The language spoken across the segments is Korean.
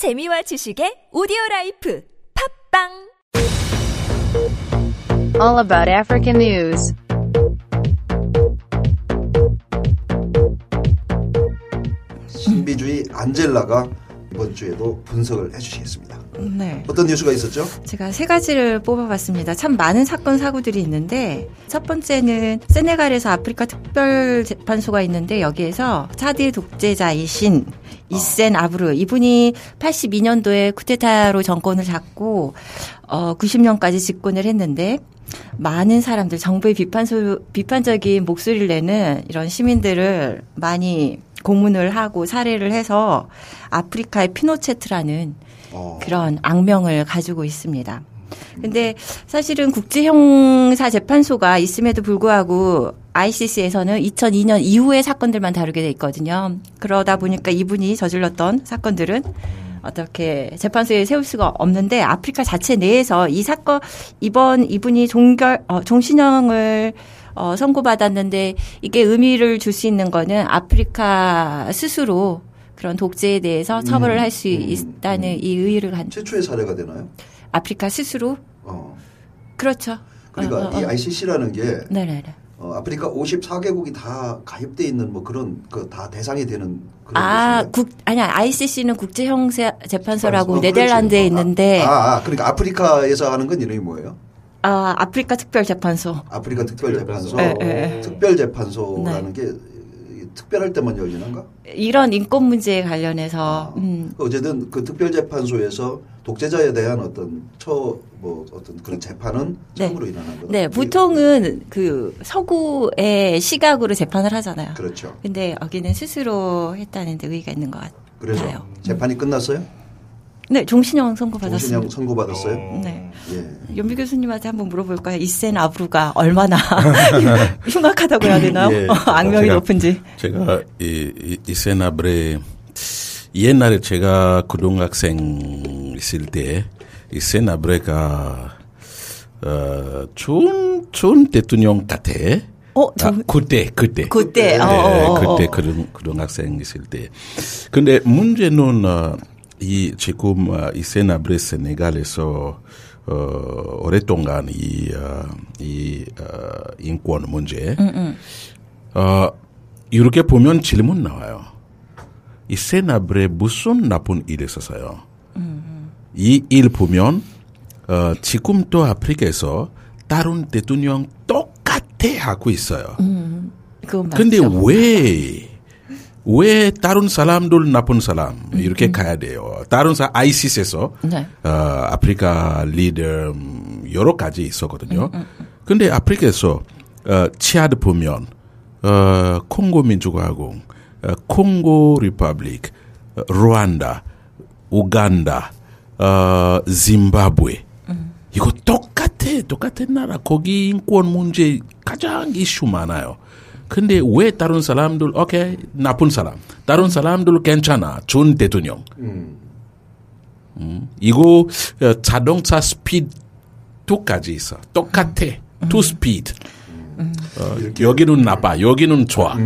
재미와 지식의 오디오 라이프 팟빵 All about African news. 신비주의 안젤라가 이번 주에도 분석을 해주시겠습니다. 네. 어떤 뉴스가 있었죠? 제가 세 가지를 뽑아봤습니다. 참 많은 사건 사고들이 있는데 첫 번째는 세네갈에서 아프리카 특별 재판소가 있는데 여기에서 차드 독재자이신 이센 아브르 이분이 82년도에 쿠데타로 정권을 잡고 어 90년까지 집권을 했는데 많은 사람들 정부의 비판 소 비판적인 목소리를 내는 이런 시민들을 많이 고문을 하고 살해를 해서 아프리카의 피노체트라는 어. 그런 악명을 가지고 있습니다. 근데 사실은 국제형사재판소가 있음에도 불구하고 ICC에서는 2002년 이후의 사건들만 다루게 돼 있거든요. 그러다 보니까 이분이 저질렀던 사건들은 어떻게 재판소에 세울 수가 없는데 아프리카 자체 내에서 이 사건 이번 이분이 종결 어, 종신형을 어, 선고받았는데 이게 의미를 줄 수 있는 거는 아프리카 스스로 그런 독재에 대해서 처벌을 음, 할수 음, 있다는 이 의의를 간 최초의 사례가 되나요? 아프리카 스스로 어. 그렇죠. 그러니까 어, 어, 어. 이 ICC라는 게 네네네. 어, 아프리카 54개국이 다 가입돼 있는 뭐 그런 그 다 대상이 되는 그런 아, 곳인가요? 국 아니야 ICC는 국제 형사 재판소라고 어, 네덜란드에 그렇지. 있는데 아, 아, 아, 그러니까 아프리카에서 하는 건 이름이 뭐예요? 아, 아프리카 특별 재판소. 아프리카 특별 재판소. 네, 네. 특별 재판소라는 게 특별할 때만 열리는가? 이런 인권 문제에 관련해서 아, 음, 어쨌든 그 특별재판소에서 독재자에 대한 어떤 처 뭐 어떤 그런 재판은 네. 처음으로 일어난 거다. 네, 보통은 그 서구의 시각으로 재판을 하잖아요. 그렇죠. 근데 여기는 스스로 했다는 데 의의가 있는 것 같아요. 그래서 재판이 끝났어요? 네, 종신형 선고 정신형 받았습니다. 선고 받았어요? 네. 예. 연비 교수님한테 한번 물어볼까요? 이센 아브루가 얼마나 흉악하다고 해야 되나요? 예, 악명이 제가- 높은지. 제가 이, 이, 이세나브레 옛날에 제가 고등학생 있을 때 이세나브레가 어, 좋은 좋은 대통령 같아. 어, 아, 저, 그때 그때 그때, 네, 어, 어, 어, 그때 어. 그런 고등학생 있을 때. 근데 문제는 어, 이 지금 어, 이세나브레 세네갈에서 어, 오랫동안 이, 어, 이 어, 인권 문제 어, 이렇게 보면 질문 나와요. 이 세나브레 무슨 나쁜 일이 있었어요? 이일 보면 어, 지금 또 아프리카에서 다른 대통령 똑같아 하고 있어요. 그건 맞죠. 근데 왜, 왜 다른 사람들 나쁜 사람 이렇게 가야 돼요? 다른 사 ICC에서 네. 어, 아프리카 리더 음, 여러 가지 있었거든요. 근데 아프리카에서 어, Chad 보면 어, 콩고 민주공화국, 어, 콩고 Republic, 어, 르완다, 우간다, 어, 짐바브웨 이거 똑같아, 똑같은 나라. 거기 인권 문제 가장 이슈 많아요. 근데 왜 다른 사람들, 오케이, 나쁜 사람. 다른 사람들 괜찮아. 좋은 대통령. 음, 이거 어, 자동차 스피드까지 있어. 똑같아. two 스피드. 어, 여기는 나빠. 여기는 좋아.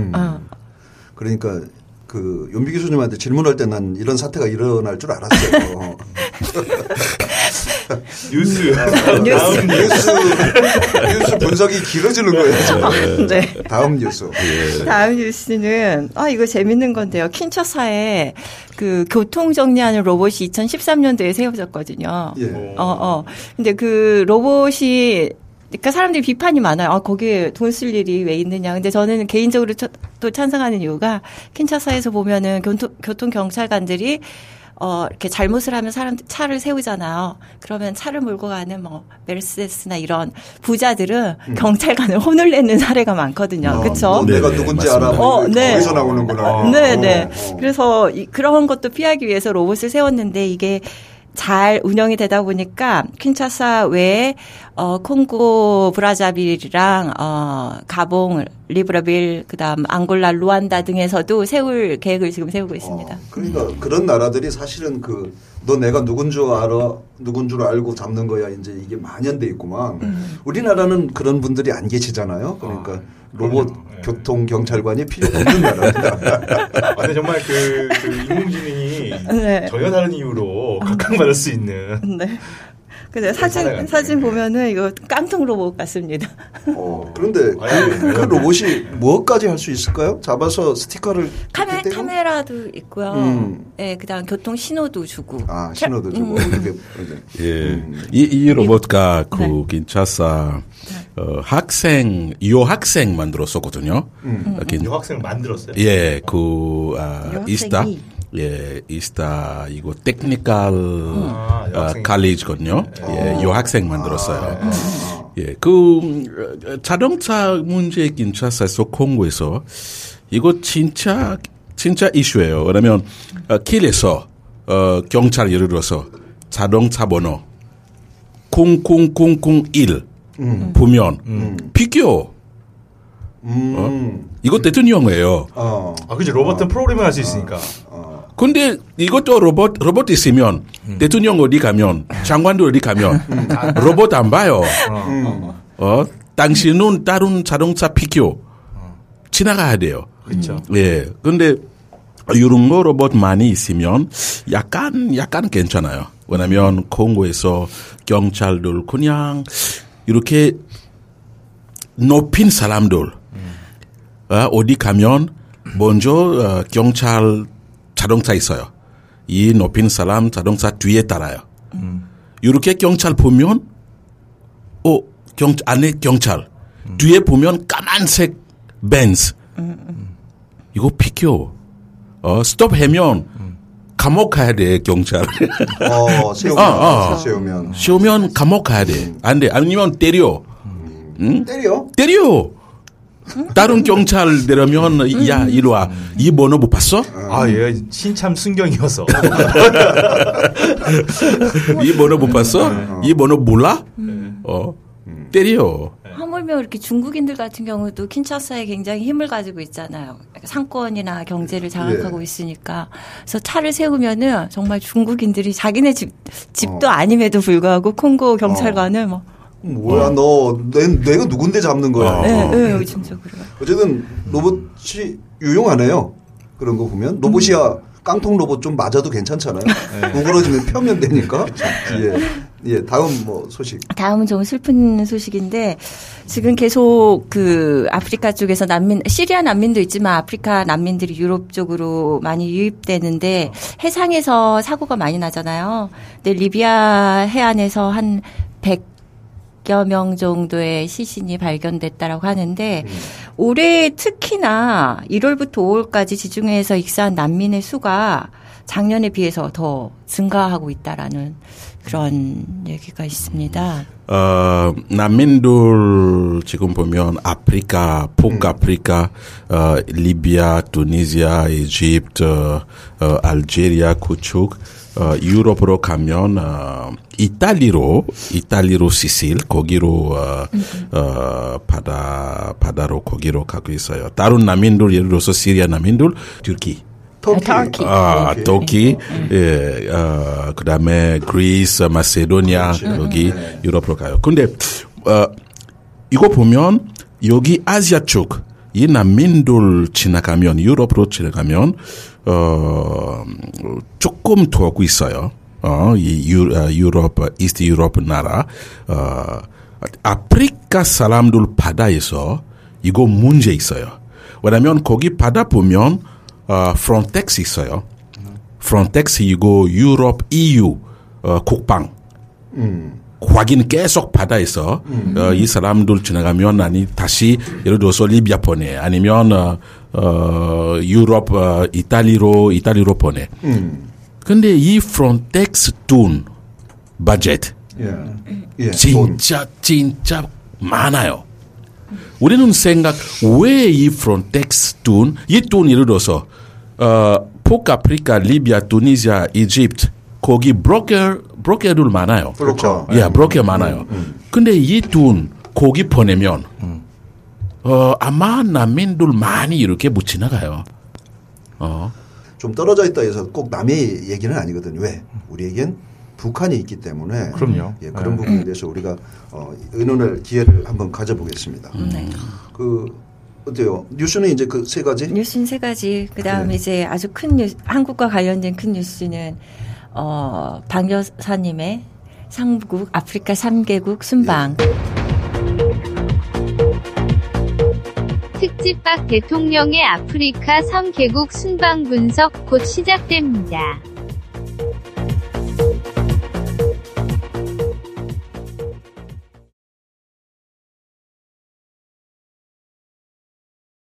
그러니까 그 연비 교수님한테 질문할 때 난 이런 사태가 일어날 줄 알았어요. 뉴스. 뉴스, 뉴스 분석이 길어지는 거예요. 지금. 네. 다음 뉴스. 다음 뉴스는 아 이거 재밌는 건데요. 킨차사에 그 교통 정리하는 로봇이 2013년도에 세워졌거든요. 예. 어 어. 근데 그 로봇이 그러니까 사람들이 비판이 많아요. 아, 거기에 돈 쓸 일이 왜 있느냐. 근데 저는 개인적으로 저- 또 찬성하는 이유가 킨차사에서 보면은 교통, 교통 경찰관들이 어, 이렇게 잘못을 하면 사람 차를 세우잖아요. 그러면 차를 몰고 가는 뭐 메르세데스나 이런 부자들은 경찰관을 혼을 내는 사례가 많거든요. 어, 그렇죠? 너 내가 네, 누군지 맞습니다. 알아. 어, 네. 거기서 나오는구나. 네, 어, 네. 어. 그래서 이, 그런 것도 피하기 위해서 로봇을 세웠는데 이게 잘 운영이 되다 보니까 킨차사 외에 어 콩고 브라자빌이랑 어 가봉, 리브라빌, 그다음 앙골라, 루안다 등에서도 세울 계획을 지금 세우고 있습니다. 어, 그러니까 그런 나라들이 사실은 그 너 내가 누군 줄 알아 누군 줄 알고 잡는 거야 이제 이게 만연돼 있구만. 음. 우리나라는 그런 분들이 안 계시잖아요. 그러니까 로봇 그럼요. 예. 교통 경찰관이 필요 없는 나라입니다. 아, 근데 정말 그, 그 인공지능이 네. 전혀 다른 이유로 각광받을 수 있는 네. 근데 사진. 사진 보면은 이거 깡통 로봇 같습니다. 어, 그런데 아니, 그, 그 로봇이 무엇까지 할 수 있을까요? 잡아서 스티커를 카메, 떼고? 카메라도 있고요. 음. 네, 그다음 교통 신호도 주고. 아 신호도 음. 주고 이렇게 예. 이, 이 로봇가 그 네. kinshasa 어, 학생 유학생 만들었었거든요. 어, 긴- 여학생을 만들었어요. 예, 그 아. 이스타 예, 이스타 이거 테크니컬 아, 아, 여학생. 칼리지거든요. 예, 유학생 만들었어요. 예, 그 음, 자동차 문제 kinshas에서 콩고에서 이거 진짜 진짜 이슈예요. 왜냐면 어, 길에서 어, 경찰 예를 들어서 자동차 번호 00001 보면 비교 음. 이거 대통령이에요. 어. 아, 그지 로봇은 프로그래밍 할수 있으니까. 근데 이것도 로봇 로봇 있으면 대통령 어디 가면 장관도 어디 가면 로봇 안 봐요. 어 당신은 다른 자동차 비교 지나가야 돼요. 그렇죠. 예. 근데 이런 거 로봇 많이 있으면 약간 약간 괜찮아요. 왜냐면 콩고에서 경찰들 그냥 이렇게 높인 사람들 어, 어디 가면 먼저 어, 경찰 자동차 있어요. 이 높인 사람 자동차 뒤에 따라요. 이렇게 경찰 보면 어 경, 안에 경찰 뒤에 보면 까만색 벤츠 이거 비켜 어 스톱하면 감옥 가야 돼 경찰 어, 세우면, 어, 어. 세우면. 쉬우면 감옥 가야 돼 안돼 아니면 때려 때려? 때려 다른 경찰 내려면 야 이리 와 이 번호 못 봤어 아, 얘 신참 순경이어서. 이 번호 못 봤어 이 번호 몰라 어 때려 하물며 이렇게 중국인들 같은 경우도 킨차사에 굉장히 힘을 가지고 있잖아요. 상권이나 경제를 장악하고 예. 있으니까. 그래서 차를 세우면은 정말 중국인들이 자기네 집, 집도 어. 아님에도 불구하고 콩고 경찰관을 뭐. 뭐야 너 내, 내가 누군데 잡는 거야? 어. 네, 네, 요즘 적으로. 어쨌든 로봇이 유용하네요. 그런 거 보면 로봇이야 깡통 로봇 좀 맞아도 괜찮잖아요. 우그러지면 펴면 되니까. 예, 예. 다음 뭐 소식. 다음은 좀 슬픈 소식인데 지금 계속 그 아프리카 쪽에서 난민 시리아 난민도 있지만 아프리카 난민들이 유럽 쪽으로 많이 유입되는데 해상에서 사고가 많이 나잖아요. 근데 리비아 해안에서 한 100여 명 정도의 시신이 발견됐다라고 하는데 올해 특히나 1월부터 5월까지 지중해에서 익사한 난민의 수가 작년에 비해서 더 증가하고 있다라는 그런 얘기가 있습니다. 어, 난민들 지금 보면 아프리카, 북아프리카, 어, 리비아, 투니지아, 이집트, 어, 알제리아 그쪽, 어, 유럽으로 가면 어, 이탈리로, 이탈리로 시실 거기로 어, 어, 바다 바다로 거기로 가고 있어요. 다른 난민들 예를 들어서 시리아 난민들 터키. 터키. 터키. 아, 터키. 예, 어, 그 다음에 그리스, 마세도니아, 여기 유럽으로 가요. 근데, 어, 이거 보면, 여기 아시아 쪽, 이 난민들 지나가면, 유럽으로 지나가면, 어, 조금 더하고 있어요. 어, 이 유, 어, 유럽, 이스트 유럽 나라, 어, 아프리카 사람들 바다에서 이거 문제 있어요. 왜냐면 거기 바다 보면, 어, Frontex 있어요. Frontex 이거 유럽 EU 어, 국방 확인 계속 받아서 어, 이 사람들 지나가면 아니 다시 예를 들어서 리비아 보내 아니면 어, 어, 유럽 어, Italy로 Italy로 보내. 근데 이 프론텍스 돈 버젯 예. 예. 돈. 진짜 진짜 많아요. 우리는 생각 왜 이 프론텍스 돈, 이 돈 예를 들어서 어, 북아프리카, 리비아, 투니지아, 이집트 거기 브로커 브로커들 많아요. 그렇죠. 예, 브로커 많아요. 근데 이 돈 거기 보내면 어, 아마 난민들 많이 이렇게 못 지나가요. 어. 좀 떨어져 있다 해서 꼭 남의 얘기는 아니거든요. 왜? 우리에겐 북한이 있기 때문에 그럼요. 예, 그런 네. 부분에 대해서 우리가 어, 의논할 기회를 한번 가져보겠습니다. 그 어때요? 뉴스는 이제 그 세 가지. 뉴스는 세 가지. 그 다음에 네. 이제 아주 큰 뉴스, 한국과 관련된 큰 뉴스는, 어, 박 여사님의 상국 아프리카 3개국 순방. 특집 박 대통령의 아프리카 3개국 순방 분석 곧 시작됩니다.